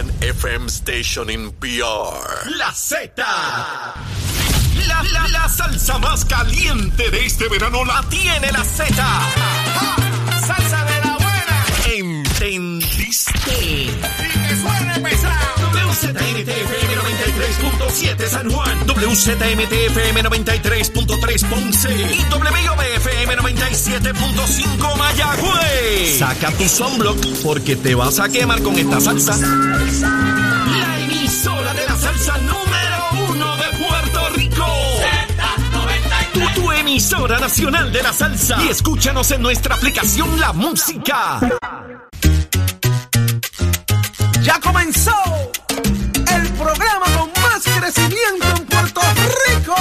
one FM station in PR. La Z. La, la, la salsa más caliente de este verano la tiene la Z. Salsa de la buena. ¿Entendiste? Y que suene pesado. WZMTFM 93.7 San Juan, WZMTFM 93.3 Ponce y WIOBFM 97.5 Mayagüez. Saca tu sunblock porque te vas a quemar con esta salsa. La emisora de la salsa número uno de Puerto Rico. Tu, tu emisora nacional de la salsa. Y escúchanos en nuestra aplicación La Música. Ya comenzó más crecimiento en Puerto Rico.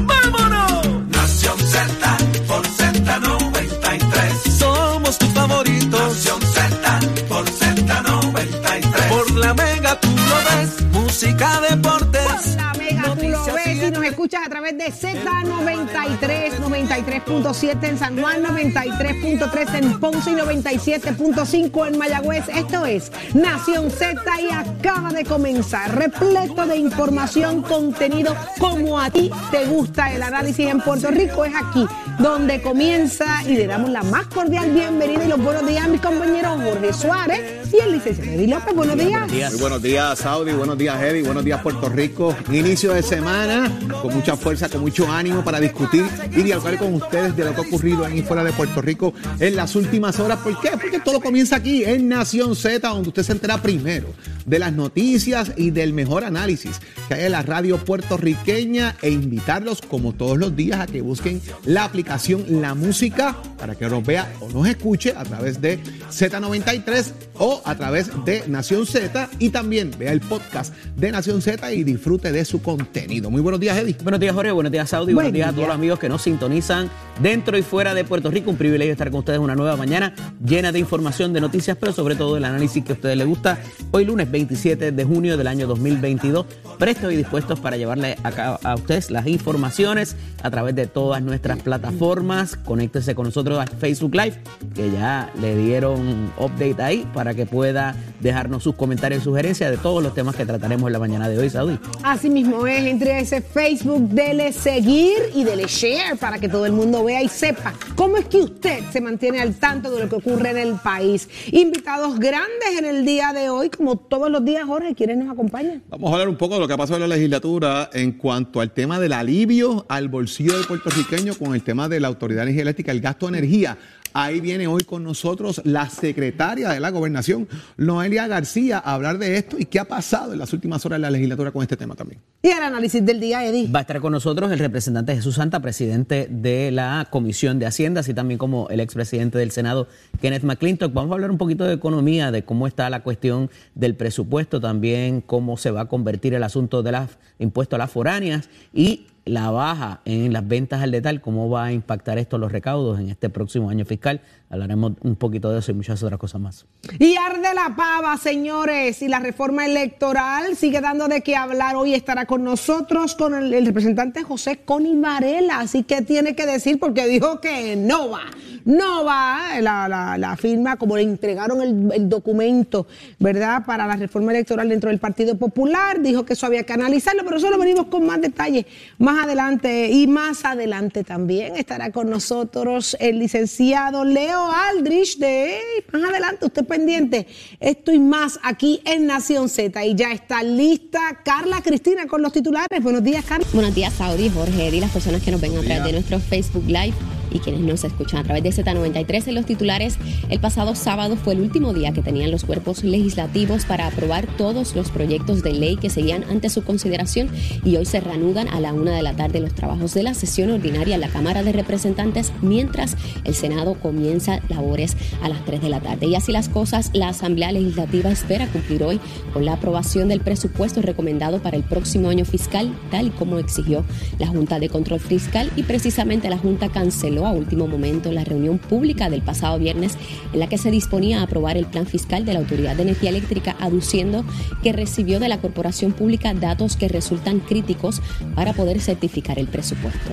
¡Vámonos! Nación Z por Z93. Somos tus favoritos. Nación Z por Z93. Por la mega tú lo ves. Música, deportes. La mega tú lo ves y nos escuchas a través de Z93, 93.7 en San Juan, 93.3 en Ponce y 97.5 en Mayagüez. Esto es Nación Z y acaba de comenzar, repleto de información, contenido como a ti te gusta el análisis en Puerto Rico. Es aquí donde comienza y le damos la más cordial bienvenida y los buenos días a mis compañeros Jorge Suárez y el licenciado Eddie López. Buenos días. Muy buenos días, Saudi. Buenos días, Eddie. Buenos días, Puerto Rico. Inicio de semana con mucha fuerza, con mucho ánimo para discutir y dialogar con ustedes de lo que ha ocurrido en y fuera de Puerto Rico en las últimas horas. ¿Por qué? Porque todo comienza aquí en Nación Z, donde usted se entera primero de las noticias y del mejor análisis que hay en la radio puertorriqueña e invitarlos, como todos los días, a que busquen la aplicación La Música para que nos vea o nos escuche a través de Z93 o a través de Nación Z y también vea el podcast de Nación Z y disfrute de su contenido. Muy buenos días, Eddie. Buenos días, Jorge. Buenos días, Saudi. Buen Buenos días a todos los amigos que nos sintonizan dentro y fuera de Puerto Rico. Un privilegio estar con ustedes una nueva mañana llena de información, de noticias, pero sobre todo el análisis que a ustedes les gusta. Hoy lunes 27 de junio del año 2022. Prestos y dispuestos para llevarle a, a ustedes las informaciones a través de todas nuestras plataformas. Conéctese con nosotros a Facebook Live, que ya le dieron update ahí para que pueda dejarnos sus comentarios y sugerencias de todos los temas que trataremos en la mañana de hoy, Saudi. Así mismo es, entre a ese Facebook, dele seguir y dele share para que todo el mundo vea y sepa cómo es que usted se mantiene al tanto de lo que ocurre en el país. Invitados grandes en el día de hoy, como todos los días, Jorge, ¿quiénes nos acompañan? Vamos a hablar un poco de lo que ha pasado en la legislatura en cuanto al tema del alivio al bolsillo del puertorriqueño con el tema de la Autoridad Eléctrica, el gasto de energía. Ahí viene hoy con nosotros la secretaria de la gobernación, Noelia García, a hablar de esto y qué ha pasado en las últimas horas en la legislatura con este tema también. Y el análisis del día, Eddie. Va a estar con nosotros el representante Jesús Santa, presidente de la Comisión de Hacienda, así también como el expresidente del Senado, Kenneth McClintock. Vamos a hablar un poquito de economía, de cómo está la cuestión del presupuesto, también cómo se va a convertir el asunto de las impuestos a las foráneas y la baja en las ventas al letal, cómo va a impactar esto los recaudos en este próximo año fiscal. Hablaremos un poquito de eso y muchas otras cosas más. Y arde la pava, señores, y la reforma electoral sigue dando de qué hablar. Hoy estará con nosotros con el, representante José Coni Varela, así que tiene que decir porque dijo que no va, no va la, la- firma, como le entregaron el, el documento, ¿verdad?, para la reforma electoral dentro del Partido Popular, dijo que eso había que analizarlo, pero eso venimos con más detalles más adelante y más adelante también estará con nosotros el licenciado Leo Aldrich de más adelante, usted pendiente, esto y más aquí en Nación Z y ya está lista Carla Cristina con los titulares. Buenos días, Carla. Buenos días, Saudi, Jorge, y las personas que nos ven a través de nuestro Facebook Live y quienes nos escuchan a través de Z93 en los titulares. El pasado sábado fue el último día que tenían los cuerpos legislativos para aprobar todos los proyectos de ley que seguían ante su consideración y hoy se reanudan a la una de la tarde los trabajos de la sesión ordinaria en la Cámara de Representantes mientras el Senado comienza labores a las 3 de la tarde. Y así las cosas, la Asamblea Legislativa espera cumplir hoy con la aprobación del presupuesto recomendado para el próximo año fiscal, tal y como exigió la Junta de Control Fiscal y precisamente la Junta canceló a último momento la reunión pública del pasado viernes en la que se disponía a aprobar el plan fiscal de la Autoridad de Energía Eléctrica, aduciendo que recibió de la corporación pública datos que resultan críticos para poder certificar el presupuesto.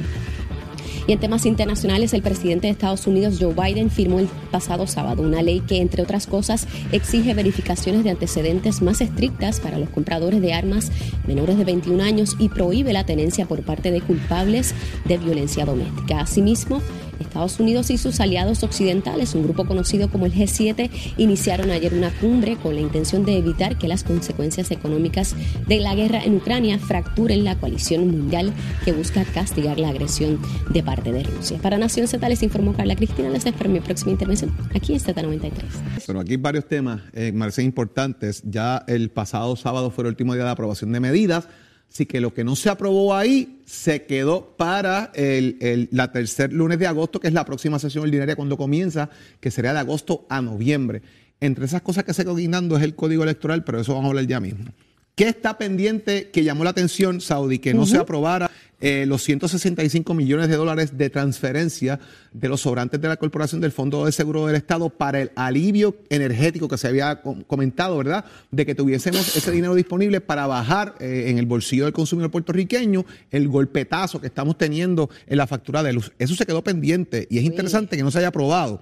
Y en temas internacionales, el presidente de Estados Unidos, Joe Biden, firmó el pasado sábado una ley que, entre otras cosas, exige verificaciones de antecedentes más estrictas para los compradores de armas menores de 21 años y prohíbe la tenencia por parte de culpables de violencia doméstica. Asimismo, Estados Unidos y sus aliados occidentales, un grupo conocido como el G7, iniciaron ayer una cumbre con la intención de evitar que las consecuencias económicas de la guerra en Ucrania fracturen la coalición mundial que busca castigar la agresión de parte de Rusia. Para Nación Z les informó Carla Cristina. Les espero mi próxima intervención aquí en Z93. Pero aquí varios temas, eh, importantes. Ya el pasado sábado fue el último día de aprobación de medidas Así que lo que no se aprobó ahí se quedó para el, la tercer lunes de agosto, que es la próxima sesión ordinaria cuando comienza, que sería de agosto a noviembre. Entre esas cosas que se guindando es el código electoral, pero eso vamos a hablar ya mismo. ¿Qué está pendiente que llamó la atención, Saudi, que no se aprobara eh, los 165 millones de dólares de transferencia de los sobrantes de la Corporación del Fondo de Seguro del Estado para el alivio energético que se había comentado, ¿verdad? De que tuviésemos ese dinero disponible para bajar eh, en el bolsillo del consumidor puertorriqueño el golpetazo que estamos teniendo en la factura de luz. Eso se quedó pendiente y es interesante que no se haya aprobado.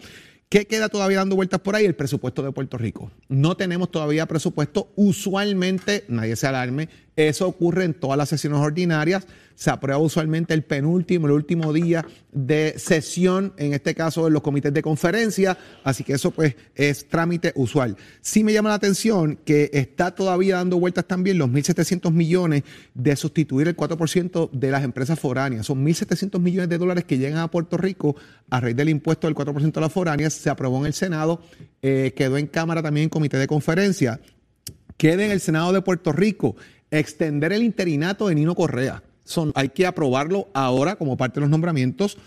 ¿Qué queda todavía dando vueltas por ahí? El presupuesto de Puerto Rico. No tenemos todavía presupuesto. Usualmente, nadie se alarme, eso ocurre en todas las sesiones ordinarias. Se aprueba usualmente el penúltimo, el último día de sesión, en este caso en los comités de conferencia, así que eso pues es trámite usual. Sí me llama la atención que está todavía dando vueltas también los 1.700 millones de sustituir el 4% de las empresas foráneas. Son 1.700 millones de dólares que llegan a Puerto Rico a raíz del impuesto del 4% de las foráneas. Se aprobó en el Senado, eh, quedó en Cámara también en comité de conferencia. Queda en el Senado de Puerto Rico extender el interinato de Nino Correa. Son, hay que aprobarlo ahora como parte de los nombramientos,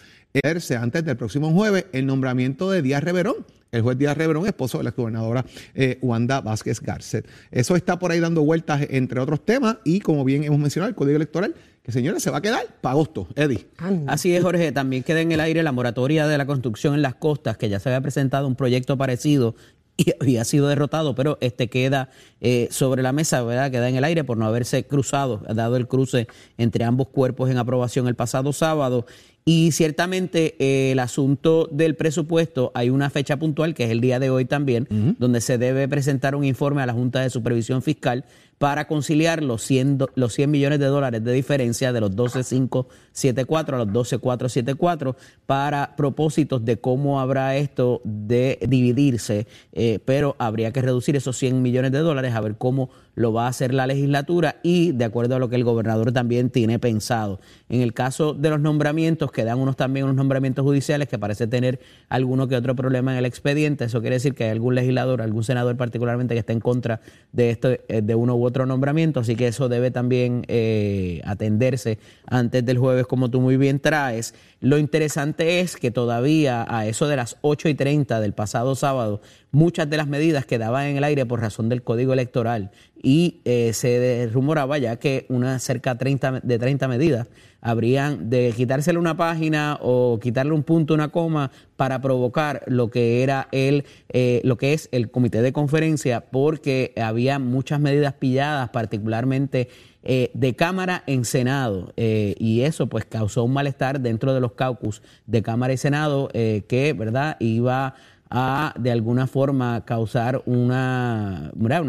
antes del próximo jueves, el nombramiento de Díaz Reverón. El juez Díaz Reverón, esposo de la gobernadora eh, Wanda Vázquez Garcet. Eso está por ahí dando vueltas, entre otros temas, y como bien hemos mencionado, el Código Electoral, que señores, se va a quedar para agosto. Eddie. Así es, Jorge. También queda en el aire la moratoria de la construcción en las costas, que ya se había presentado un proyecto parecido y, ha sido derrotado, pero este queda eh, sobre la mesa, ¿verdad? Queda en el aire por no haberse cruzado, dado el cruce entre ambos cuerpos en aprobación el pasado sábado. Y ciertamente eh, el asunto del presupuesto, hay una fecha puntual, que es el día de hoy también, donde se debe presentar un informe a la Junta de Supervisión Fiscal para conciliar los 100, los 100 millones de dólares de diferencia de los 12.574 a los 12.474 para propósitos de cómo habrá esto de dividirse, eh, pero habría que reducir esos 100 millones de dólares a ver cómo lo va a hacer la legislatura y de acuerdo a lo que el gobernador también tiene pensado. En el caso de los nombramientos, quedan unos también unos nombramientos judiciales que parece tener alguno que otro problema en el expediente. Eso quiere decir que hay algún legislador, algún senador particularmente que está en contra de esto, eh, de uno u otro nombramiento. Así que eso debe también eh, atenderse antes del jueves, como tú muy bien traes. Lo interesante es que todavía a eso de las 8 y 30 del pasado sábado, muchas de las medidas quedaban en el aire por razón del código electoral y eh, se rumoraba ya que una cerca 30, de 30 medidas habrían de quitársele una página o quitarle un punto, una coma para provocar lo que era el, eh, lo que es el comité de conferencia, porque había muchas medidas pilladas, particularmente eh, de Cámara en Senado, y eso pues causó un malestar dentro de los caucus de Cámara y Senado que, ¿verdad?, iba a de alguna forma causar una, una,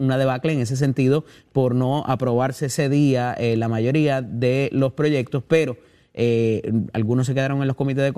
una debacle en ese sentido por no aprobarse ese día eh, la mayoría de los proyectos, pero eh, algunos se quedaron en los comités de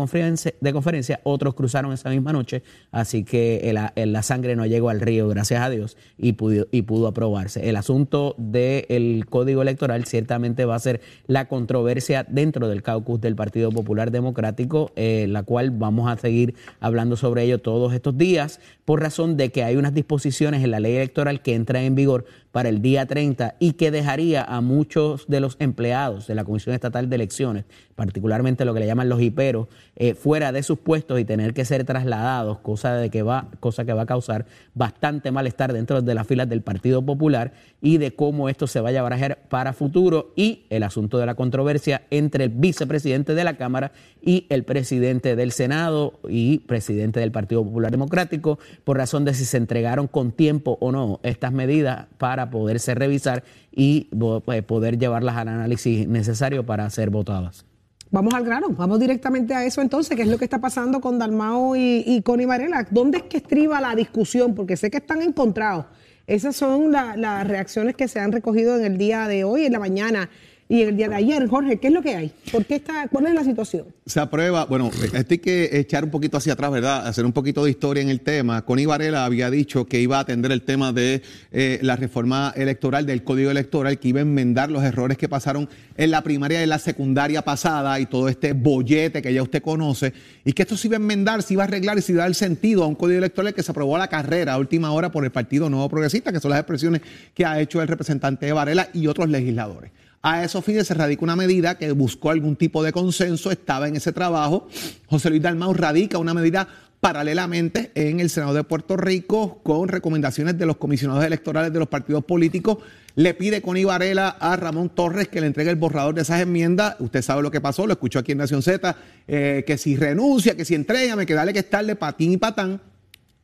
conferencia, otros cruzaron esa misma noche, así que la sangre no llegó al río, gracias a Dios, y pudo, aprobarse. El asunto del código electoral ciertamente va a ser la controversia dentro del caucus del Partido Popular Democrático, eh, la cual vamos a seguir hablando sobre ello todos estos días, por razón de que hay unas disposiciones en la ley electoral que entran en vigor para el día 30 y que dejaría a muchos de los empleados de la Comisión Estatal de Elecciones, particularmente lo que le llaman los hiperos, eh, fuera de sus puestos y tener que ser trasladados, cosa, de que va, cosa que va a causar bastante malestar dentro de las filas del Partido Popular y de cómo esto se vaya a barajar para futuro y el asunto de la controversia entre el vicepresidente de la Cámara y el presidente del Senado y presidente del Partido Popular Democrático por razón de si se entregaron con tiempo o no estas medidas para poderse revisar y eh, poder llevarlas al análisis necesario para ser votadas. Vamos al grano, vamos directamente a eso entonces, ¿qué es lo que está pasando con Dalmao y, y Connie Varela? ¿Dónde es que estriba la discusión? Porque sé que están encontrados. Esas son la- las reacciones que se han recogido en el día de hoy, en la mañana y el día de ayer. Jorge, ¿qué es lo que hay? ¿Por qué está, ¿Cuál es la situación? Se aprueba, bueno, esto hay que echar un poquito hacia atrás, ¿verdad? Hacer un poquito de historia en el tema. Connie Varela había dicho que iba a atender el tema de eh, la reforma electoral, del código electoral, que iba a enmendar los errores que pasaron en la primaria y en la secundaria pasada y todo este bollete que ya usted conoce, y que esto se iba a enmendar, se iba a arreglar y se iba a dar sentido a un código electoral que se aprobó a la carrera a última hora por el Partido Nuevo Progresista, que son las expresiones que ha hecho el representante de Varela y otros legisladores. A esos fines se radica una medida que buscó algún tipo de consenso, estaba en ese trabajo. José Luis Dalmau radica una medida paralelamente en el Senado de Puerto Rico con recomendaciones de los comisionados electorales de los partidos políticos. Le pide con Varela a Ramón Torres que le entregue el borrador de esas enmiendas. Usted sabe lo que pasó, lo escuchó aquí en Nación Z, eh, que si renuncia, que si entrega, que dale que estarle patín y patán.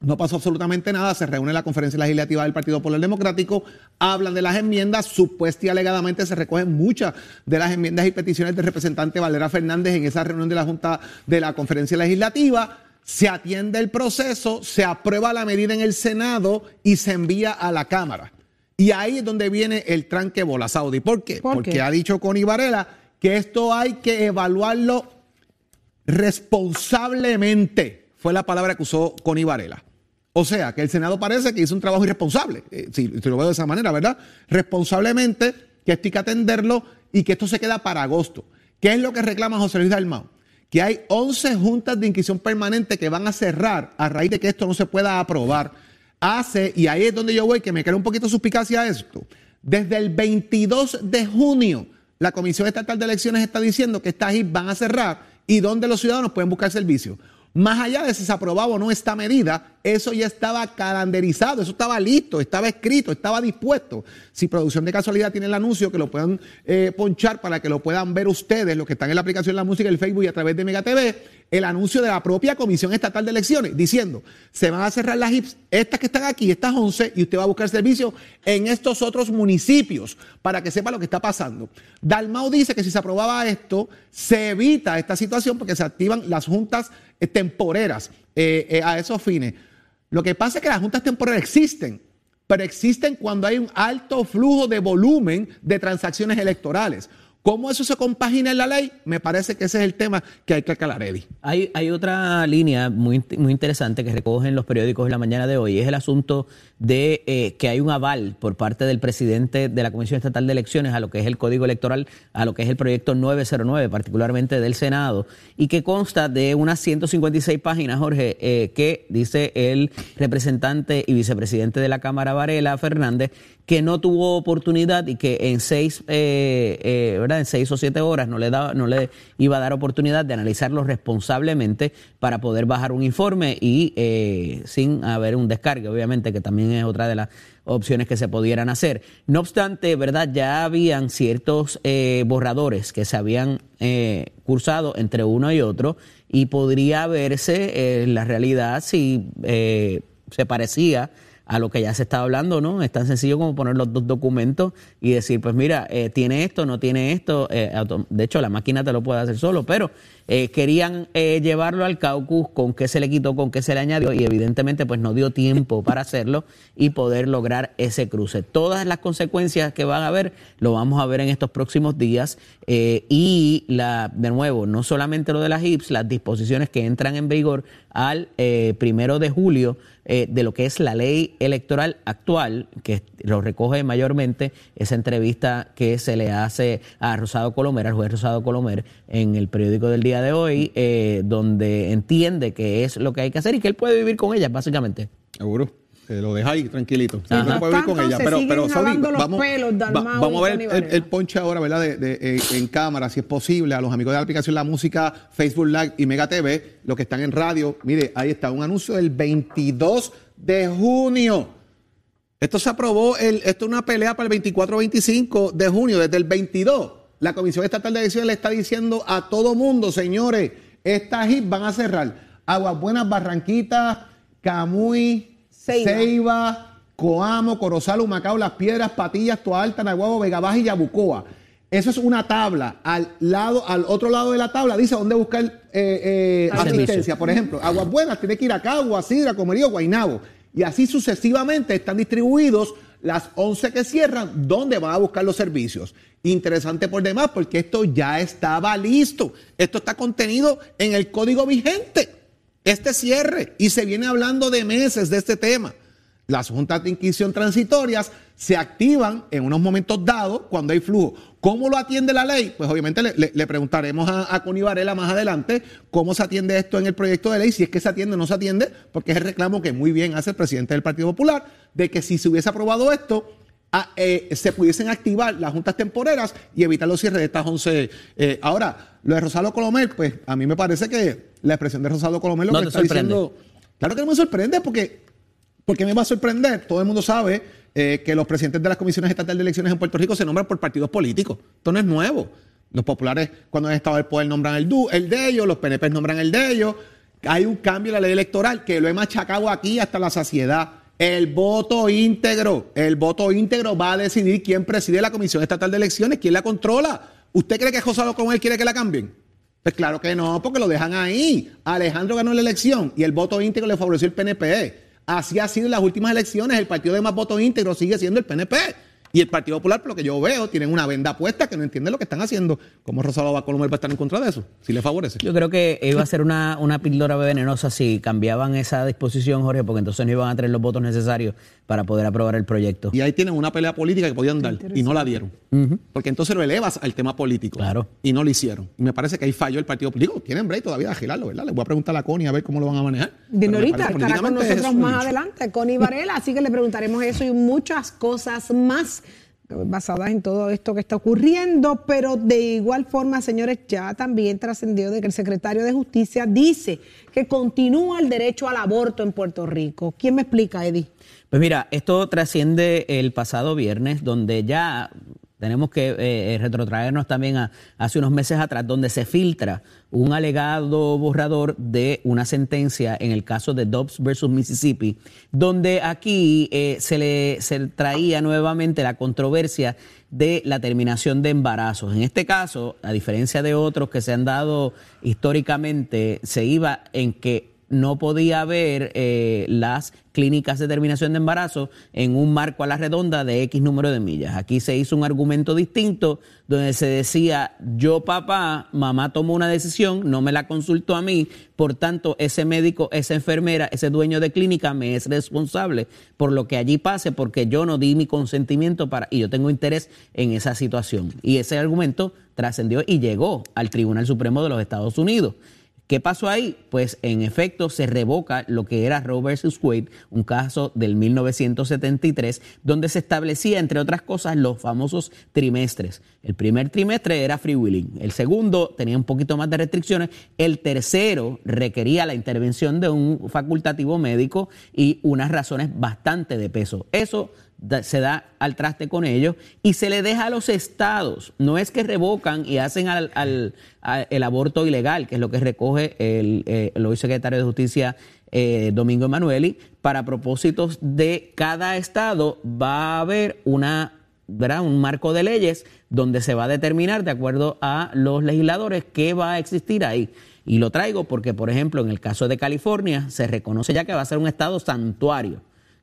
No pasó absolutamente nada, se reúne la conferencia legislativa del Partido Popular Democrático, hablan de las enmiendas, supuesta y alegadamente se recogen muchas de las enmiendas y peticiones del representante Valera Fernández en esa reunión de la Junta de la Conferencia Legislativa, se atiende el proceso, se aprueba la medida en el Senado y se envía a la Cámara. Y ahí es donde viene el tranque bola Saudi. ¿Por qué? ¿Por Porque qué? ha dicho Connie Varela que esto hay que evaluarlo responsablemente, fue la palabra que usó Connie Varela. O sea, que el Senado parece que hizo un trabajo irresponsable, eh, si, si lo veo de esa manera, ¿verdad? Responsablemente, que esto hay que atenderlo y que esto se queda para agosto. ¿Qué es lo que reclama José Luis Dalmau? Que hay 11 juntas de inquisición permanente que van a cerrar a raíz de que esto no se pueda aprobar. Hace, y ahí es donde yo voy, que me crea un poquito suspicacia esto. Desde el 22 de junio, la Comisión Estatal de Elecciones está diciendo que estas van a cerrar y donde los ciudadanos pueden buscar servicio. Más allá de si se aprobaba o no esta medida, eso ya estaba calendarizado, eso estaba listo, estaba escrito, estaba dispuesto. Si producción de casualidad tiene el anuncio, que lo puedan eh, ponchar para que lo puedan ver ustedes, los que están en la aplicación de la música, el Facebook y a través de Mega TV, el anuncio de la propia Comisión Estatal de Elecciones, diciendo, se van a cerrar las HIPS, estas que están aquí, estas 11, y usted va a buscar servicio en estos otros municipios para que sepa lo que está pasando. Dalmau dice que si se aprobaba esto, se evita esta situación porque se activan las juntas eh, temporeras eh, a esos fines. Lo que pasa es que las juntas temporeras existen, pero existen cuando hay un alto flujo de volumen de transacciones electorales. ¿Cómo eso se compagina en la ley? Me parece que ese es el tema que hay que aclarar, Eddie. Hay, otra línea muy, muy interesante que recogen los periódicos en la mañana de hoy, es el asunto de eh, que hay un aval por parte del presidente de la Comisión Estatal de Elecciones a lo que es el Código Electoral, a lo que es el proyecto 909, particularmente del Senado, y que consta de unas 156 páginas, Jorge, eh, que dice el representante y vicepresidente de la Cámara, Varela Fernández, que no tuvo oportunidad y que en seis, eh, eh, ¿verdad? En seis o siete horas no le, daba, no le iba a dar oportunidad de analizarlo responsablemente para poder bajar un informe y sin haber un descargue, obviamente, que también es otra de las opciones que se pudieran hacer. No obstante, ¿verdad? Ya habían ciertos eh, borradores que se habían eh, cursado entre uno y otro y podría verse eh, la realidad si eh, se parecía a lo que ya se estaba hablando, ¿no? Es tan sencillo como poner los dos documentos y decir, pues mira, tiene esto, no tiene esto. de hecho, la máquina te lo puede hacer solo, pero eh, querían eh, llevarlo al caucus con qué se le quitó, con qué se le añadió y evidentemente pues no dio tiempo para hacerlo y poder lograr ese cruce. Todas las consecuencias que van a haber lo vamos a ver en estos próximos días eh, y la de nuevo, no solamente lo de las HIPS, las disposiciones que entran en vigor al primero de julio de lo que es la ley electoral actual, que lo recoge mayormente esa entrevista que se le hace a Rosado Colomer, al juez Rosado Colomer, en el periódico del día de hoy, eh, donde entiende que es lo que hay que hacer y que él puede vivir con ellas, básicamente. Seguro. Se lo deja ahí tranquilito. Mientras no puede vivir con ella. Pero, Saudi, vamos, pelos, Dalmau va- vamos y a ver el, ponche ahora, ¿verdad? De, de- en, en cámara, si es posible, a los amigos de la aplicación La Música, Facebook Live y Mega TV, los que están en radio. Mire, ahí está un anuncio del 22 de junio. Esto se aprobó, el, esto es una pelea para el 24-25 de junio, desde el 22. La Comisión Estatal de Elecciones le está diciendo a todo mundo, señores, estas HIP van a cerrar. Aguas Buenas, Barranquitas, Camuy, Ceiba. Ceiba, Coamo, Corozal, Humacao, Las Piedras, Patillas, Toa Alta, Nahuabo, Vega Baja y Yabucoa. Eso es una tabla. Al lado, al otro lado de la tabla dice dónde buscar eh, eh, asistencia. Por ejemplo, Aguas Buenas tiene que ir a Cagua, Sidra, Comerío, Guainabo. Y así sucesivamente están distribuidos las 11 que cierran, dónde van a buscar los servicios. Interesante por demás, porque esto ya estaba listo. Esto está contenido en el código vigente. Este cierre. Y se viene hablando de meses de este tema. Las juntas de inquisición transitorias se activan en unos momentos dados cuando hay flujo. ¿Cómo lo atiende la ley? Pues obviamente le, preguntaremos a, a, Connie Varela más adelante cómo se atiende esto en el proyecto de ley, si es que se atiende o no se atiende, porque es el reclamo que muy bien hace el presidente del Partido Popular, de que si se hubiese aprobado esto, eh, se pudiesen activar las juntas temporeras y evitar los cierres de estas 11. Eh, ahora, lo de Rosado Colomel, pues a mí me parece que la expresión de Rosado Colomel lo que está diciendo. Claro que no me sorprende porque, porque me va a sorprender. Todo el mundo sabe eh, que los presidentes de las comisiones estatales de elecciones en Puerto Rico se nombran por partidos políticos. Esto no es nuevo. Los populares, cuando han estado el poder, nombran el, el de ellos, los PNP nombran el de ellos. Hay un cambio en la ley electoral que lo he machacado aquí hasta la saciedad. El voto íntegro, el voto íntegro va a decidir quién preside la Comisión Estatal de Elecciones, quién la controla. ¿Usted cree que José él quiere que la cambien? Pues claro que no, porque lo dejan ahí. Alejandro ganó la elección y el voto íntegro le favoreció el PNP. Así ha sido en las últimas elecciones. El partido de más votos íntegros sigue siendo el PNP. Y el Partido Popular, por lo que yo veo, tienen una venda puesta que no entiende lo que están haciendo. ¿Cómo Rosalba Colomel va a estar en contra de eso? Si le favorece. Yo creo que iba a ser una, una píldora venenosa si cambiaban esa disposición, Jorge, porque entonces no iban a tener los votos necesarios para poder aprobar el proyecto. Y ahí tienen una pelea política que podían dar y no la dieron. Porque entonces lo elevas al tema político. Claro. Y no lo hicieron. Y me parece que ahí falló el Partido Político. Tienen break todavía de agilarlo, ¿verdad? Les voy a preguntar a la Connie a ver cómo lo van a manejar. Dinorita estará con nosotros más adelante, Connie Varela, así que le preguntaremos eso y muchas cosas más basadas en todo esto que está ocurriendo, pero de igual forma, señores, ya también trascendió de que el secretario de Justicia dice que continúa el derecho al aborto en Puerto Rico. ¿Quién me explica, Eddie? Pues mira, esto trasciende el pasado viernes, donde ya tenemos que eh, eh, retrotraernos también a hace unos meses atrás, donde se filtra un alegado borrador de una sentencia en el caso de Dobbs versus Mississippi, donde aquí eh, se le se traía nuevamente la controversia de la terminación de embarazos. En este caso, a diferencia de otros que se han dado históricamente, se iba en que no podía haber eh, las clínicas de terminación de embarazo en un marco a la redonda de X número de millas. Aquí se hizo un argumento distinto donde se decía, yo papá, mamá tomó una decisión, no me la consultó a mí, por tanto ese médico, esa enfermera, ese dueño de clínica me es responsable por lo que allí pase porque yo no di mi consentimiento para y yo tengo interés en esa situación. Y ese argumento trascendió y llegó al Tribunal Supremo de los Estados Unidos. ¿Qué pasó ahí? Pues en efecto se revoca lo que era Roe versus Wade, un caso del 1973, donde se establecía, entre otras cosas, los famosos trimestres. El primer trimestre era free el segundo tenía un poquito más de restricciones, el tercero requería la intervención de un facultativo médico y unas razones bastante de peso. Eso se da al traste con ellos y se le deja a los estados. No es que revocan y hacen al, el aborto ilegal, que es lo que recoge el, eh, el hoy secretario de Justicia eh, Domingo Emanueli. Para propósitos de cada estado va a haber una, ¿verdad? un marco de leyes donde se va a determinar, de acuerdo a los legisladores, qué va a existir ahí. Y lo traigo porque, por ejemplo, en el caso de California, se reconoce ya que va a ser un estado santuario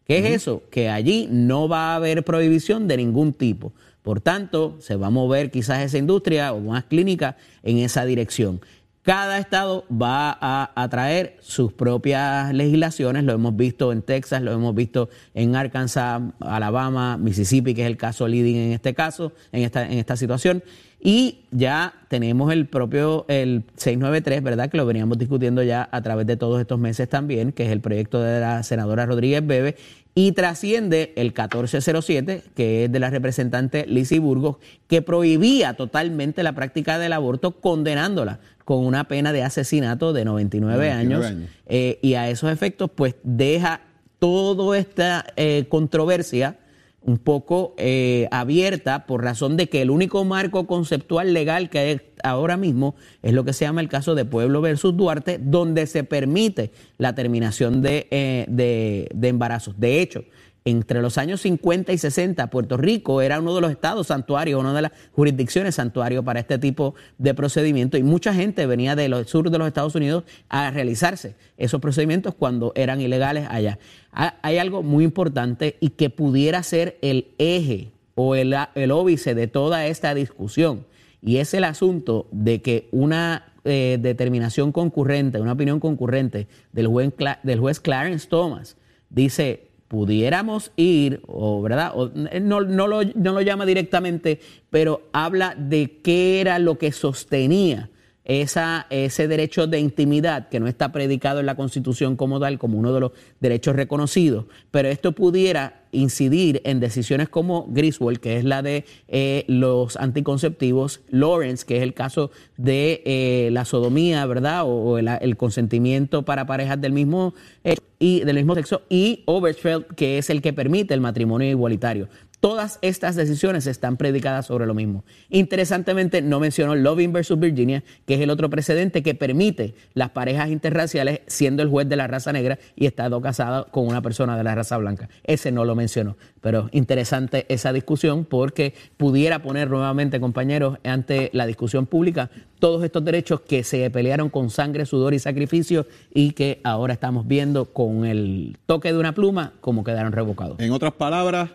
¿Qué es eso? Que allí no va a haber prohibición de ningún tipo. Por tanto, se va a mover quizás esa industria o más clínicas en esa dirección. Cada estado va a, traer sus propias legislaciones, lo hemos visto en Texas, lo hemos visto en Arkansas, Alabama, Mississippi, que es el caso leading en este caso, en esta, en esta situación. Y ya tenemos el propio, el 693, ¿verdad? Que lo veníamos discutiendo ya a través de todos estos meses también, que es el proyecto de la senadora Rodríguez Bebe, y trasciende el 1407, que es de la representante Lizzie Burgos, que prohibía totalmente la práctica del aborto, condenándola con una pena de asesinato de 99, años. Eh, y a esos efectos, pues deja toda esta eh, controversia un poco eh, abierta por razón de que el único marco conceptual legal que hay ahora mismo es lo que se llama el caso de Pueblo versus Duarte, donde se permite la terminación de, eh, de, de embarazos. De hecho, Entre los años 50 y 60, Puerto Rico era uno de los estados santuarios, una de las jurisdicciones santuario para este tipo de procedimiento y mucha gente venía del sur de los Estados Unidos a realizarse esos procedimientos cuando eran ilegales allá. Hay algo muy importante y que pudiera ser el eje o el, el óbice de toda esta discusión y es el asunto de que una eh, determinación concurrente, una opinión concurrente del juez, del juez Clarence Thomas dice pudiéramos ir, o verdad, eh, no, no, lo, no lo llama directamente, pero habla de qué era lo que sostenía ese derecho de intimidad que no está predicado en la Constitución como tal, como uno de los derechos reconocidos, pero esto pudiera incidir en decisiones como Griswold, que es la de eh, los anticonceptivos, Lawrence, que es el caso de eh, la sodomía, ¿verdad? O, el, consentimiento para parejas del mismo eh, y del mismo sexo, y Oberfeld, que es el que permite el matrimonio igualitario. Todas estas decisiones están predicadas sobre lo mismo. Interesantemente, no mencionó Loving versus Virginia, que es el otro precedente que permite las parejas interraciales siendo el juez de la raza negra y estando casado con una persona de la raza blanca. Ese no lo mencionó. Pero interesante esa discusión porque pudiera poner nuevamente, compañeros, ante la discusión pública todos estos derechos que se pelearon con sangre, sudor y sacrificio y que ahora estamos viendo con el toque de una pluma como quedaron revocados. En otras palabras,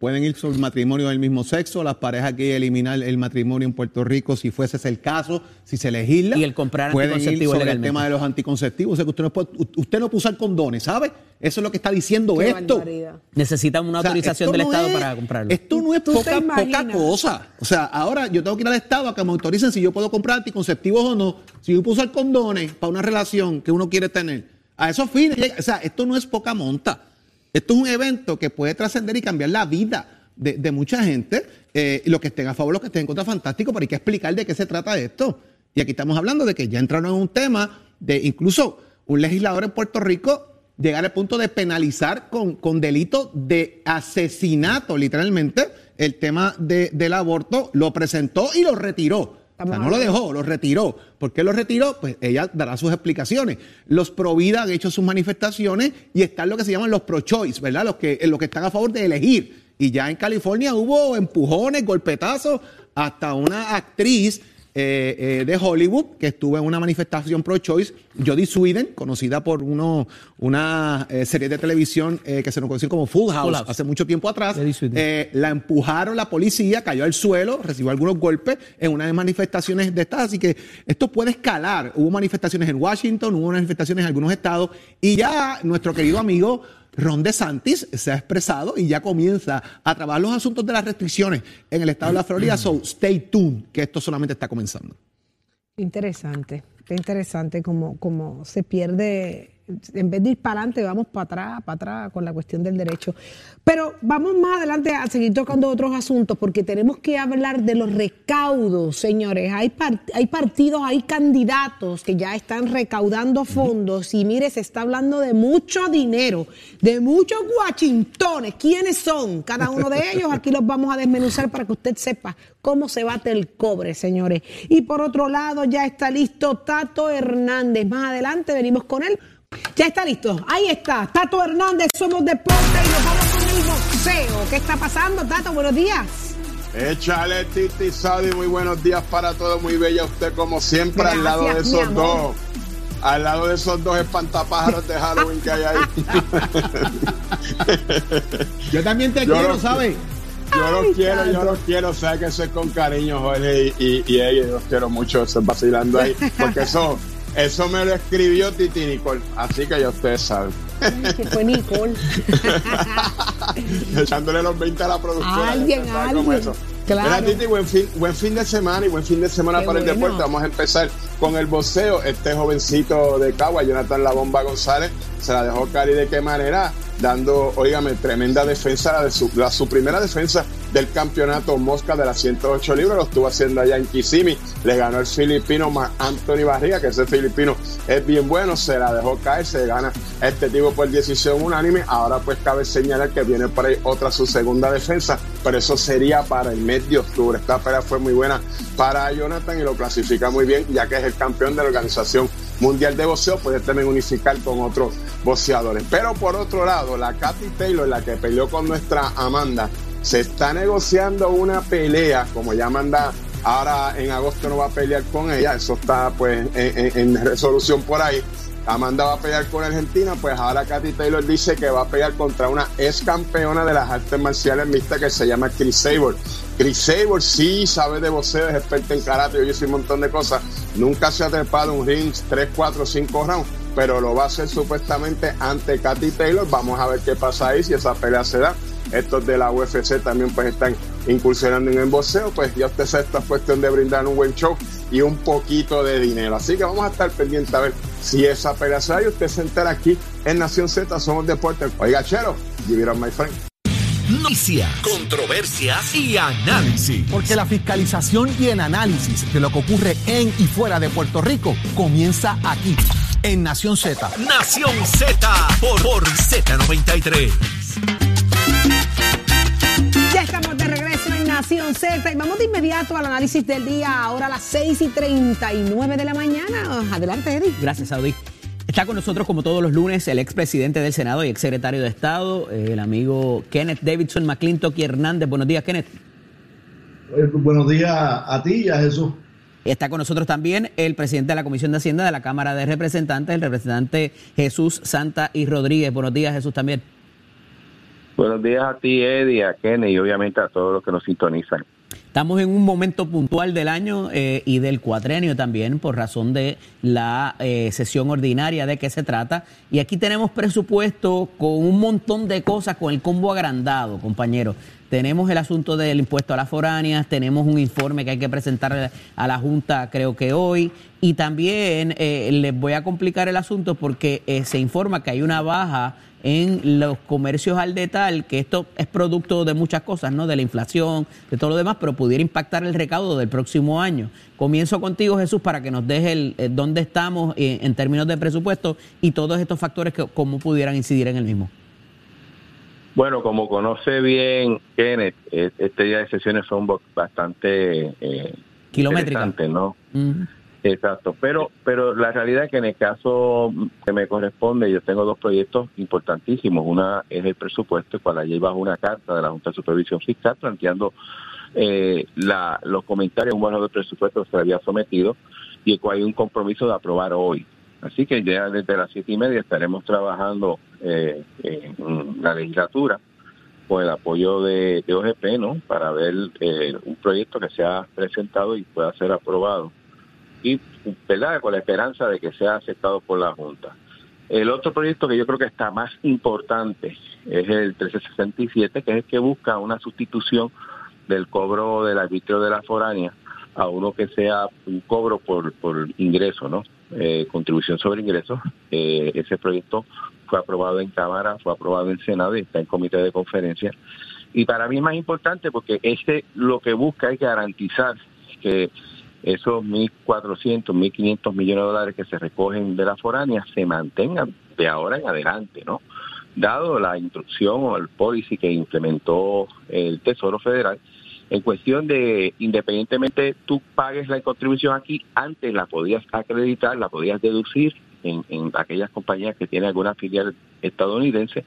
Pueden ir sobre matrimonio del mismo sexo, las parejas que eliminar el matrimonio en Puerto Rico si fuese ese el caso, si se legisla. Y el comprar pueden ir sobre el tema de los anticonceptivos. O sea, que usted no, puede, usted no puede usar condones, ¿sabe? Eso es lo que está diciendo esto. Necesitan una autorización del Estado para comprarlo. Esto no es poca, poca, cosa. O sea, ahora yo tengo que ir al Estado a que me autoricen si yo puedo comprar anticonceptivos o no, si yo puedo usar condones para una relación que uno quiere tener. A esos fines, o sea, esto no es poca monta. Esto es un evento que puede trascender y cambiar la vida de, mucha gente. Eh, los que estén a favor, los que estén en contra, fantástico, pero hay que explicar de qué se trata esto. Y aquí estamos hablando de que ya entraron en un tema de incluso un legislador en Puerto Rico llegar al punto de penalizar con, con delito de asesinato, literalmente, el tema del aborto, lo presentó y lo retiró no lo dejó, lo retiró. ¿Por qué lo retiró? Pues ella dará sus explicaciones. Los pro vida han hecho sus manifestaciones y están lo que se llaman los pro-choice, ¿verdad? Los que, los que están a favor de elegir. Y ya en California hubo empujones, golpetazos, hasta una actriz eh, eh, de Hollywood, que estuvo en una manifestación pro-choice, Jodie Sweden, conocida por uno, una eh, serie de televisión que se nos conoció como Full House, hace mucho tiempo atrás. la empujaron la policía, cayó al suelo, recibió algunos golpes en una de manifestaciones de estas, así que esto puede escalar. Hubo manifestaciones en Washington, hubo manifestaciones en algunos estados, y ya nuestro querido amigo Ron DeSantis se ha expresado y ya comienza a trabajar los asuntos de las restricciones en el estado de la Florida. So, stay tuned, que esto solamente está comenzando. Interesante, interesante como, como se pierde en vez de ir para adelante, vamos para atrás, para atrás con la cuestión del derecho. Pero vamos más adelante a seguir tocando otros asuntos, porque tenemos que hablar de los recaudos, señores. Hay, hay partidos, hay candidatos que ya están recaudando fondos y mire, se está hablando de mucho dinero, de muchos guachintones. ¿Quiénes son? Cada uno de ellos, aquí los vamos a desmenuzar para que usted sepa cómo se bate el cobre, señores. Y por otro lado, ya está listo Tato Hernández. Más adelante venimos con él ya está listo. Ahí está. Tato Hernández, somos deporte y nos vamos con el boxeo. ¿Qué está pasando, Tato? Buenos días. Échale, Titi Saudi, muy buenos días para todos, muy bella usted como siempre al lado de esos dos. Al lado de esos dos espantapájaros de Halloween que hay ahí. yo también te quiero, ¿sabes? Yo los quiero, yo los quiero, sé que soy con cariño, Jorge, y, y, y, los quiero mucho, se vacilando ahí, porque eso eso me lo escribió Titi Nicole, así que ya ustedes saben. que fue Nicole. Echándole los 20 a la productora. Alguien, alguien. Claro. Titi, buen fin, buen fin de semana y buen fin de semana para el deporte. Vamos a empezar con el boxeo. Este jovencito de Cagua, Jonathan La Bomba González, se la dejó Cari de qué manera, dando, oígame, tremenda defensa, la, de su, primera defensa del campeonato Mosca de las 108 libras, lo estuvo haciendo allá en Kissimmee, le ganó el filipino Anthony Barriga, que ese filipino es bien bueno, se la dejó caer, se gana este tipo por decisión unánime, ahora pues cabe señalar que viene por ahí otra su segunda defensa, pero eso sería para el mes de octubre, esta pelea fue muy buena para Jonathan y lo clasifica muy bien, ya que es el campeón de la organización Mundial de Boxeo, puede también unificar con otros boxeadores. Pero por otro lado, la Katy Taylor, la que peleó con nuestra Amanda, se está negociando una pelea, como ya Amanda ahora en agosto no va a pelear con ella, eso está pues en resolución por ahí Amanda va a pelear con Argentina, pues ahora Katy Taylor dice que va a pelear contra una ex campeona de las artes marciales mixtas que se llama Chris Sabor. Chris Sabor sí sabe de boxeo, es experta en karate, yo hice un montón de cosas. Nunca se ha trepado un ring 3, 4, 5 rounds, pero lo va a hacer supuestamente ante Katy Taylor. Vamos a ver qué pasa ahí, si esa pelea se da. Estos de la UFC también pues están incursionando en el boxeo, pues ya usted sabe, esta es cuestión de brindar un buen show y un poquito de dinero. Así que vamos a estar pendientes a ver si esa pelea se da y usted se entera aquí en Nación Z, somos deportes. Oiga, chero, give it up, my friend. Noticias, controversias y análisis. Porque la fiscalización y el análisis de lo que ocurre en y fuera de Puerto Rico comienza aquí, en Nación Z. Nación Z por, por Z93. Nación Z y vamos de inmediato al análisis del día, ahora a las 6 y 39 de la mañana. Adelante, Eddie. Gracias, Saudi. Está con nosotros, como todos los lunes, el expresidente del Senado y exsecretario de Estado, el amigo Kenneth Davidson McClintock y Hernández. Buenos días, Kenneth. Eh, buenos días a ti y a Jesús. Está con nosotros también el presidente de la Comisión de Hacienda de la Cámara de Representantes, el representante Jesús Santa y Rodríguez. Buenos días, Jesús, también. Buenos días a ti, Eddie, a Kenny y obviamente a todos los que nos sintonizan. Estamos en un momento puntual del año eh, y del cuatrenio también por razón de la eh, sesión ordinaria de qué se trata. Y aquí tenemos presupuesto con un montón de cosas, con el combo agrandado, compañeros. Tenemos el asunto del impuesto a las foráneas, tenemos un informe que hay que presentar a la Junta creo que hoy y también eh, les voy a complicar el asunto porque se informa que hay una baja en los comercios al detal, que esto es producto de muchas cosas, ¿no? De la inflación, de todo lo demás, pero pudiera impactar el recaudo del próximo año. Comienzo contigo, Jesús, para que nos deje el, eh, dónde estamos en, términos de presupuesto y todos estos factores que cómo pudieran incidir en el mismo. Bueno, como conoce bien Kenneth, e, este día de sesiones son bastante eh, kilométricas, ¿no? Exacto, pero pero la realidad es que en el caso que me corresponde, yo tengo dos proyectos importantísimos. Una es el presupuesto, para allí bajo una carta de la Junta de Supervisión Fiscal planteando eh, la, los comentarios un bono de presupuesto que se había sometido y el cual hay un compromiso de aprobar hoy. Así que ya desde las siete y media estaremos trabajando eh, en la legislatura con el apoyo de, OGP, ¿no? Para ver eh, un proyecto que se ha presentado y pueda ser aprobado y ¿verdad? con la esperanza de que sea aceptado por la Junta. El otro proyecto que yo creo que está más importante es el 1367, que es el que busca una sustitución del cobro del arbitrio de la foránea a uno que sea un cobro por, por ingreso, ¿no? Eh, contribución sobre ingresos. Eh, ese proyecto fue aprobado en Cámara, fue aprobado en Senado y está en comité de conferencia. Y para mí es más importante porque este lo que busca es garantizar que esos 1.400, 1.500 millones de dólares que se recogen de la foránea se mantengan de ahora en adelante, ¿no? Dado la instrucción o el policy que implementó el Tesoro Federal, en cuestión de, independientemente tú pagues la contribución aquí, antes la podías acreditar, la podías deducir en, en aquellas compañías que tienen alguna filial estadounidense,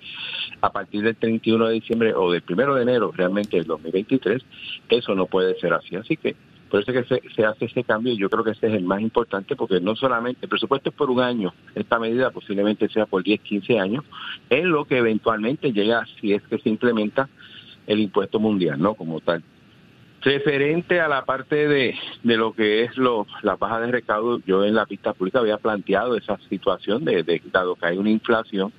a partir del 31 de diciembre o del 1 de enero realmente del 2023, eso no puede ser así. Así que por eso es que se, hace ese cambio y yo creo que ese es el más importante porque no solamente el presupuesto es por un año, esta medida posiblemente sea por 10, 15 años, es lo que eventualmente llega si es que se implementa el impuesto mundial, ¿no? Como tal. Referente a la parte de, de lo que es lo, la baja de recaudo, yo en la pista pública había planteado esa situación de, de dado que hay una inflación,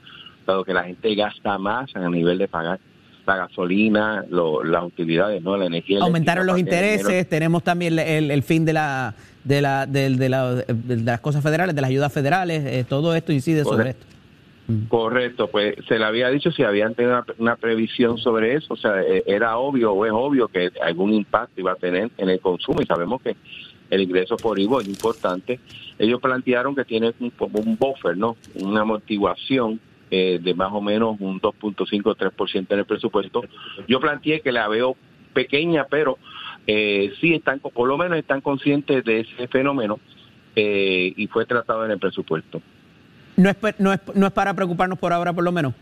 dado que la gente gasta más a nivel de pagar la gasolina, las utilidades, no la energía. Aumentaron los intereses, tenemos también el, fin de la de, la, de, las cosas federales, de las ayudas federales, eh, todo esto incide sobre esto. Correcto, pues se le había dicho si habían tenido una, previsión sobre eso, o sea, eh, era obvio o es obvio que algún impacto iba a tener en el consumo y sabemos que el ingreso por IVO es importante. Ellos plantearon que tiene un, un buffer, ¿no? Una amortiguación eh, de más o menos un 2.5-3% en el presupuesto. Yo planteé que la veo pequeña, pero eh, sí están, por lo menos están conscientes de ese fenómeno eh, y fue tratado en el presupuesto. ¿No es, no, es, ¿No es para preocuparnos por ahora, por lo menos?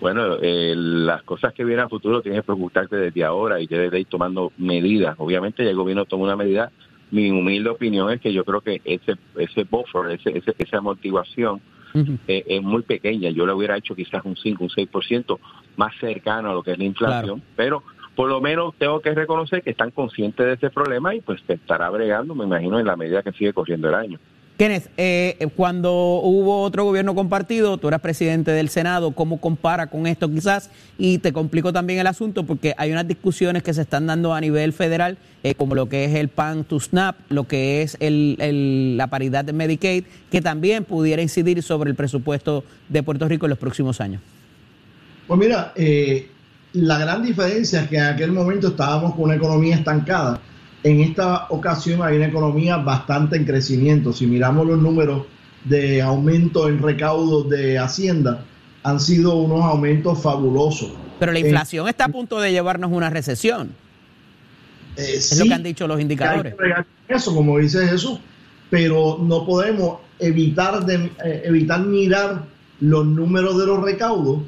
Bueno, eh, las cosas que vienen a futuro tienes que preocuparte desde ahora y debes ir tomando medidas. Obviamente, ya el gobierno toma una medida. Mi humilde opinión es que yo creo que ese ese buffer, ese, esa amortiguación eh, es muy pequeña. Yo le hubiera hecho quizás un 5, un 6% más cercano a lo que es la inflación, pero por lo menos tengo que reconocer que están conscientes de ese problema y pues te estará bregando, me imagino, en la medida que sigue corriendo el año. Kenneth, eh, cuando hubo otro gobierno compartido, tú eras presidente del Senado, ¿cómo compara con esto quizás? Y te complicó también el asunto porque hay unas discusiones que se están dando a nivel federal, eh, como lo que es el PAN to SNAP, lo que es la paridad de Medicaid, que también pudiera incidir sobre el presupuesto de Puerto Rico en los próximos años. Pues mira, eh, la gran diferencia es que en aquel momento estábamos con una economía estancada en esta ocasión hay una economía bastante en crecimiento. Si miramos los números de aumento en recaudos de Hacienda, han sido unos aumentos fabulosos. Pero la inflación está a punto de llevarnos una recesión. Eh, es lo que han dicho los indicadores. Eso, como dice Jesús, pero no podemos evitar, de, eh, evitar mirar los números de los recaudos,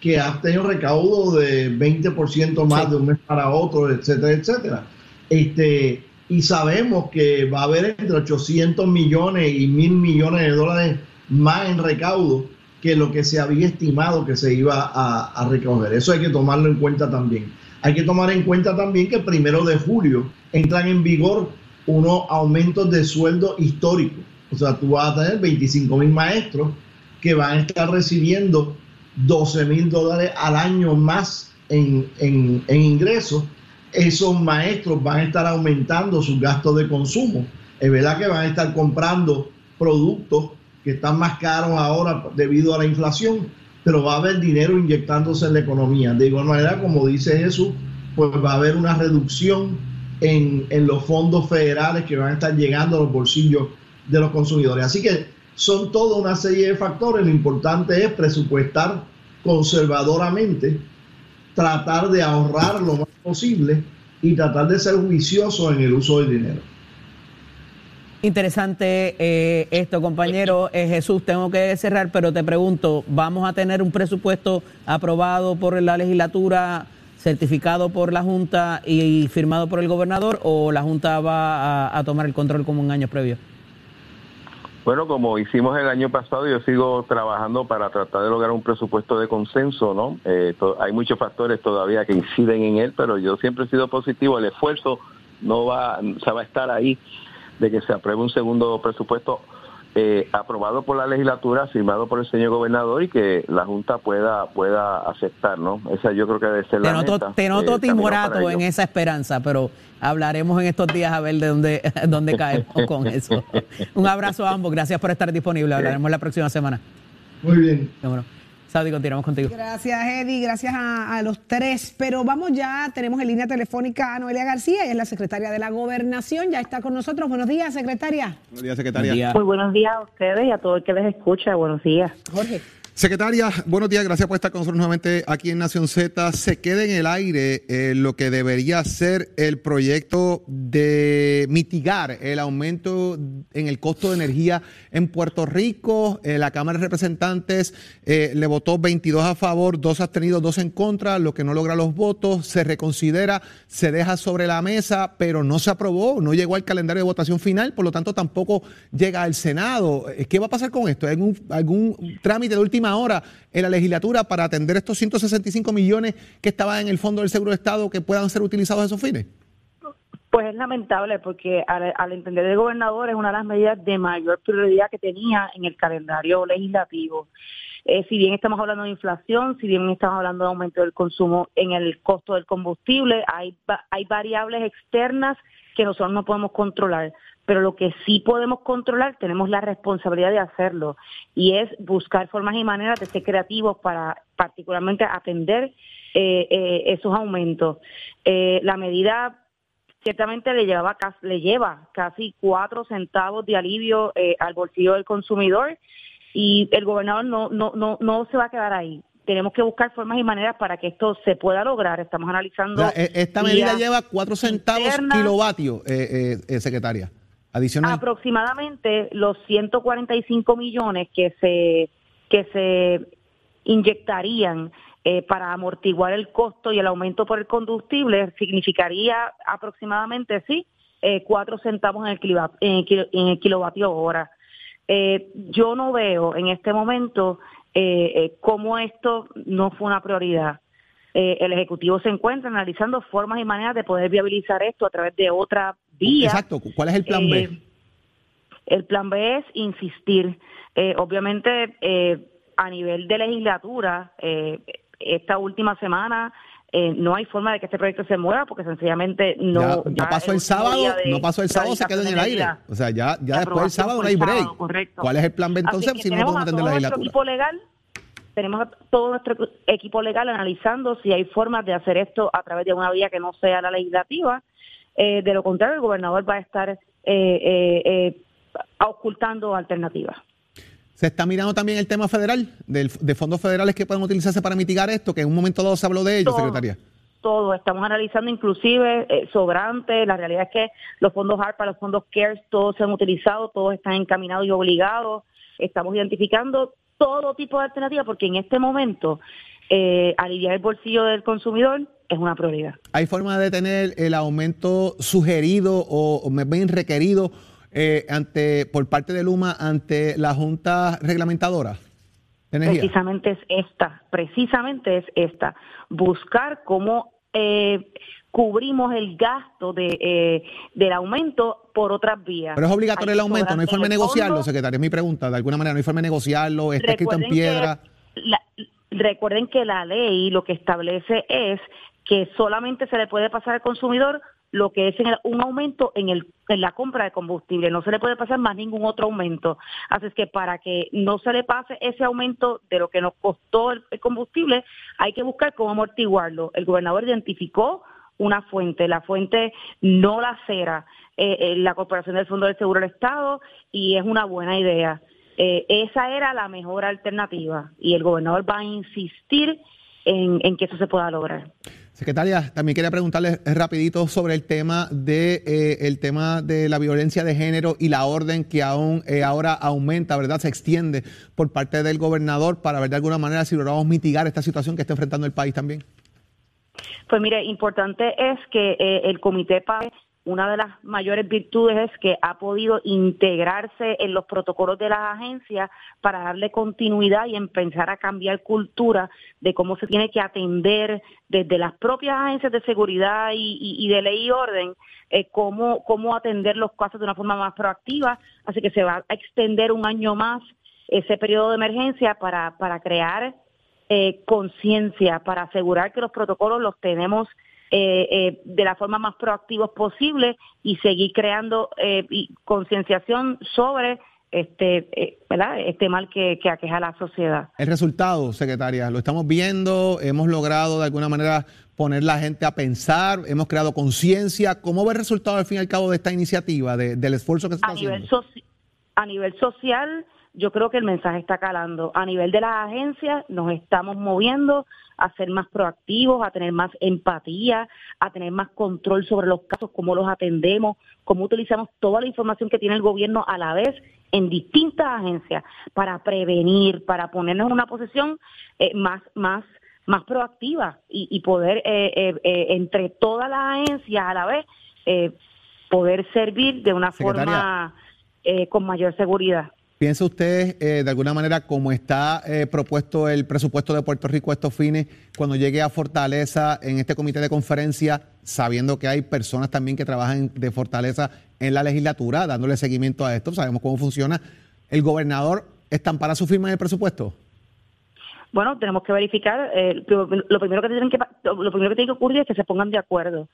que han tenido recaudos de 20% más de un mes para otro, etcétera, etcétera. Este, y sabemos que va a haber entre 800 millones y mil millones de dólares más en recaudo que lo que se había estimado que se iba a, a recoger. Eso hay que tomarlo en cuenta también. Hay que tomar en cuenta también que el primero de julio entran en vigor unos aumentos de sueldo históricos. O sea, tú vas a tener 25 mil maestros que van a estar recibiendo 12 mil dólares al año más en, en ingresos esos maestros van a estar aumentando sus gastos de consumo. Es verdad que van a estar comprando productos que están más caros ahora debido a la inflación, pero va a haber dinero inyectándose en la economía. De igual manera, como dice Jesús, pues va a haber una reducción en, en los fondos federales que van a estar llegando a los bolsillos de los consumidores. Así que son toda una serie de factores. Lo importante es presupuestar conservadoramente, tratar de ahorrar lo más posible y tratar de ser juicioso en el uso del dinero. Interesante eh, esto, compañero. Eh, Jesús, tengo que cerrar, pero te pregunto, ¿vamos a tener un presupuesto aprobado por la legislatura, certificado por la Junta y firmado por el gobernador o la Junta va a, a tomar el control como en años previos? Bueno, como hicimos el año pasado, yo sigo trabajando para tratar de lograr un presupuesto de consenso, ¿no? Eh, hay muchos factores todavía que inciden en él, pero yo siempre he sido positivo. El esfuerzo no va, se va a estar ahí de que se apruebe un segundo presupuesto eh, aprobado por la legislatura, firmado por el señor gobernador y que la Junta pueda pueda aceptar, ¿no? Esa yo creo que debe ser te la noto, meta, Te noto eh, timorato en esa esperanza, pero hablaremos en estos días a ver de dónde, dónde caemos con eso. Un abrazo a ambos, gracias por estar disponible, hablaremos la próxima semana. Muy bien. Bueno. Saudi, continuamos contigo. Gracias, Eddie. Gracias a, a, los tres. Pero vamos ya, tenemos en línea telefónica a Noelia García, ella es la secretaria de la Gobernación. Ya está con nosotros. Buenos días, secretaria. Buenos días, secretaria. Buenos días. Muy buenos días a ustedes y a todo el que les escucha. Buenos días. Jorge. Secretaria, buenos días, gracias por estar con nosotros nuevamente aquí en Nación Z. Se queda en el aire eh, lo que debería ser el proyecto de mitigar el aumento en el costo de energía en Puerto Rico. Eh, la Cámara de Representantes eh, le votó 22 a favor, dos abstenidos, dos en contra, lo que no logra los votos. Se reconsidera, se deja sobre la mesa, pero no se aprobó, no llegó al calendario de votación final, por lo tanto tampoco llega al Senado. ¿Qué va a pasar con esto? ¿Algún, algún trámite de última hora en la legislatura para atender estos 165 millones que estaban en el Fondo del Seguro de Estado que puedan ser utilizados a esos fines? Pues es lamentable porque al, entender el gobernador es una de las medidas de mayor prioridad que tenía en el calendario legislativo. Eh, si bien estamos hablando de inflación, si bien estamos hablando de aumento del consumo en el costo del combustible, hay, hay variables externas que nosotros no podemos controlar pero lo que sí podemos controlar, tenemos la responsabilidad de hacerlo, y es buscar formas y maneras de ser creativos para particularmente atender eh, eh, esos aumentos. Eh, la medida ciertamente le, llevaba, le lleva casi cuatro centavos de alivio eh, al bolsillo del consumidor y el gobernador no, no, no, no se va a quedar ahí tenemos que buscar formas y maneras para que esto se pueda lograr. Estamos analizando. esta medida lleva cuatro centavos kilovatios, eh, eh, secretaria. Aproximadamente los 145 millones que se que se inyectarían eh, para amortiguar el costo y el aumento por el combustible significaría aproximadamente, sí, eh, cuatro centavos en el, en el, kilovatio hora. Eh, yo no veo en este momento eh, cómo esto no fue una prioridad. el Ejecutivo se encuentra analizando formas y maneras de poder viabilizar esto a través de otra vía. Exacto. ¿Cuál es el plan B? El plan B es insistir. obviamente, a nivel de legislatura, esta última semana eh, no hay forma de que este proyecto se mueva porque sencillamente no. Ya, pasó el sábado, no pasó el sábado, se quedó en el aire. O sea, ya, ya después del sábado no hay break. ¿Cuál es el plan B entonces si no podemos atender la legislatura? Equipo legal, tenemos a todo nuestro equipo legal analizando si hay formas de hacer esto a través de una vía que no sea la legislativa. Eh, de lo contrario, el gobernador va a estar eh, eh ocultando alternativas. Se está mirando también el tema federal, de fondos federales que pueden utilizarse para mitigar esto, que en un momento dado se habló de ello, secretaria. Todo, estamos analizando inclusive eh, sobrante, la realidad es que los fondos ARPA, los fondos CARES, todos se han utilizado, todos están encaminados y obligados, estamos identificando todo tipo de alternativas porque en este momento eh, aliviar el bolsillo del consumidor es una prioridad. ¿Hay forma de tener el aumento sugerido o, bien requerido eh, ante por parte de Luma ante la Junta Reglamentadora? Precisamente es esta, precisamente es esta, buscar cómo eh, cubrimos el gasto de, eh, del aumento por otras vías. Pero es obligatorio el aumento, no hay forma de negociarlo, secretaria, es mi pregunta, de alguna manera no hay forma de negociarlo, está escrito en piedra. recuerden que la ley lo que establece es que solamente se le puede pasar al consumidor lo que es un aumento en, el, en la compra de combustible. No se le puede pasar más ningún otro aumento. Así es que para que no se le pase ese aumento de lo que nos costó el, combustible, hay que buscar cómo amortiguarlo. El gobernador identificó una fuente, la fuente no la cera, eh, eh, la Corporación del Fondo del Seguro del Estado, y es una buena idea. Eh, esa era la mejor alternativa y el gobernador va a insistir en que eso se pueda lograr. Secretaria, también quería preguntarle rapidito sobre el tema de eh, el tema de la violencia de género y la orden que aún eh, ahora aumenta, ¿verdad? Se extiende por parte del gobernador para ver de alguna manera si logramos mitigar esta situación que está enfrentando el país también. Pues mire, importante es que eh, el comité PAE una de las mayores virtudes es que ha podido integrarse en los protocolos de las agencias para darle continuidad y empezar a cambiar cultura de cómo se tiene que atender desde las propias agencias de seguridad y, de ley y orden, eh, cómo, cómo atender los casos de una forma más proactiva. Así que se va a extender un año más ese periodo de emergencia para, para crear eh, conciencia, para asegurar que los protocolos los tenemos eh, eh, de la forma más proactiva posible y seguir creando eh, concienciación sobre este, eh, ¿verdad? este mal que, que, aqueja a la sociedad. El resultado, secretaria, lo estamos viendo, hemos logrado de alguna manera poner la gente a pensar, hemos creado conciencia. ¿Cómo ve el resultado al fin y al cabo de esta iniciativa, del esfuerzo que se está a nivel haciendo? a nivel social, yo creo que el mensaje está calando. A nivel de las agencias, nos estamos moviendo a ser más proactivos, a tener más empatía, a tener más control sobre los casos, cómo los atendemos, cómo utilizamos toda la información que tiene el gobierno a la vez en distintas agencias para prevenir, para ponernos en una posición eh, más, más, más proactiva y, poder eh, eh, entre todas las agencias a la vez poder servir de una forma con mayor seguridad. ¿Piensa usted, eh, de alguna manera, cómo está eh, propuesto el presupuesto de Puerto Rico a estos fines, cuando llegue a Fortaleza en este comité de conferencia, sabiendo que hay personas también que trabajan de Fortaleza en la legislatura, dándole seguimiento a esto, sabemos cómo funciona? ¿El gobernador estampará su firma en el presupuesto? Bueno, tenemos que verificar. Eh, lo primero que tienen que lo primero que tiene que ocurrir es que se pongan de acuerdo.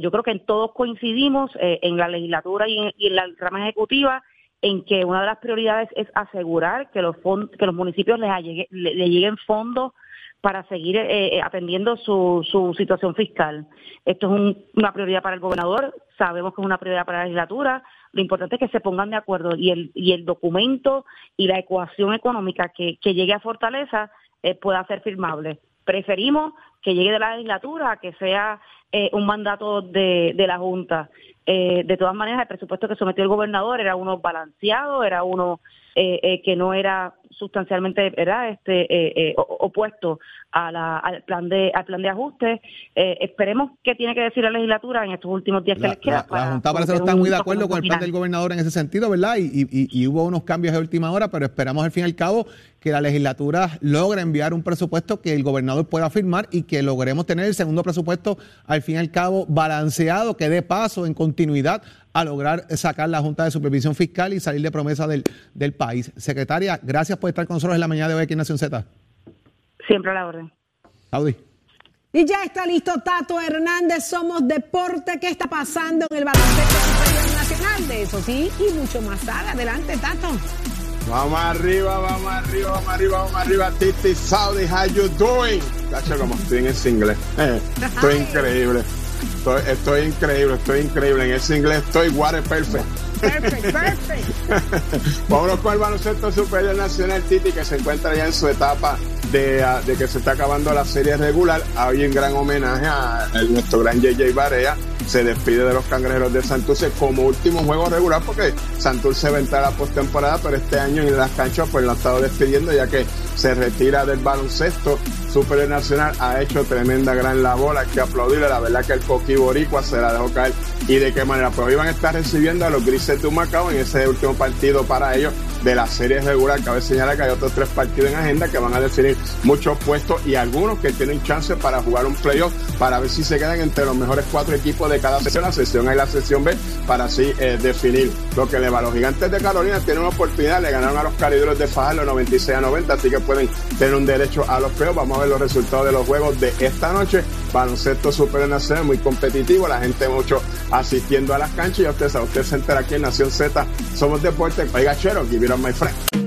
yo creo que todos coincidimos en la legislatura y en, y en la rama ejecutiva en que una de las prioridades es asegurar que los que los municipios les, le, lleguen fondos para seguir eh, eh, atendiendo su, su situación fiscal. Esto es una prioridad para el gobernador, sabemos que es una prioridad para la legislatura, lo importante es que se pongan de acuerdo y el, y el documento y la ecuación económica que, que llegue a Fortaleza eh, pueda ser firmable. Preferimos que llegue de la legislatura que sea eh, un mandato de, de la Junta. Eh, de todas maneras, el presupuesto que sometió el gobernador era uno balanceado, era uno eh, eh, que no era sustancialmente ¿verdad? Este, eh, eh, opuesto a la, al plan de al plan de ajuste. Eh, esperemos qué tiene que decir la legislatura en estos últimos días que les queda. La, la Junta parece que está muy de acuerdo con el plan del gobernador en ese sentido, ¿verdad? Y, y, y, hubo unos cambios de última hora, pero esperamos al fin y al cabo que la legislatura logre enviar un presupuesto que el gobernador pueda firmar y que logremos tener el segundo presupuesto al fin y al cabo balanceado, que dé paso en continuidad a lograr sacar la Junta de Supervisión Fiscal y salir de promesa del, del país. Secretaria, gracias por estar con nosotros en la mañana de hoy aquí en Nación Z. Siempre a la orden. Audi. Y ya está listo Tato Hernández, somos deporte. ¿Qué está pasando en el baloncesto nacional? De eso sí y mucho más. Adelante, Tato. Vamos arriba, vamos arriba, vamos arriba, vamos arriba. Titi Saudi, how you doing? Cacho, como estoy en ese inglés. estoy increíble. Estoy, estoy, increíble, estoy increíble. En ese inglés estoy water perfect. Perfect, perfect. Vámonos con el baloncesto superior nacional Titi, que se encuentra ya en su etapa de, de, que se está acabando la serie regular. Hay un gran homenaje a, nuestro gran JJ Barea. Se despide de los cangrejeros de Santurce como último juego regular porque Santurce va a la postemporada, pero este año en las canchas pues lo ha estado despidiendo ya que se retira del baloncesto superior nacional. Ha hecho tremenda gran labor, hay que aplaudirle. La verdad que el Coqui Boricua se la dejó caer y de qué manera. Pues van a estar recibiendo a los grises de Humacao en ese último partido para ellos de la serie regular. Cabe señalar que hay otros tres partidos en agenda que van a definir muchos puestos y algunos que tienen chance para jugar un playoff para ver si se quedan entre los mejores cuatro equipos de cada sesión, la sesión A y la sesión B, para así eh, definir lo que le va. Los gigantes de Carolina tienen una oportunidad, le ganaron a los cariduros de Fajardo 96 a 90, así que pueden tener un derecho a los playoffs. Vamos a ver los resultados de los juegos de esta noche. Baloncesto super nacional, muy competitivo, la gente mucho asistiendo a las canchas y usted sabe, usted se entera aquí en Nación Z, somos deporte, oiga chero, give it my friend.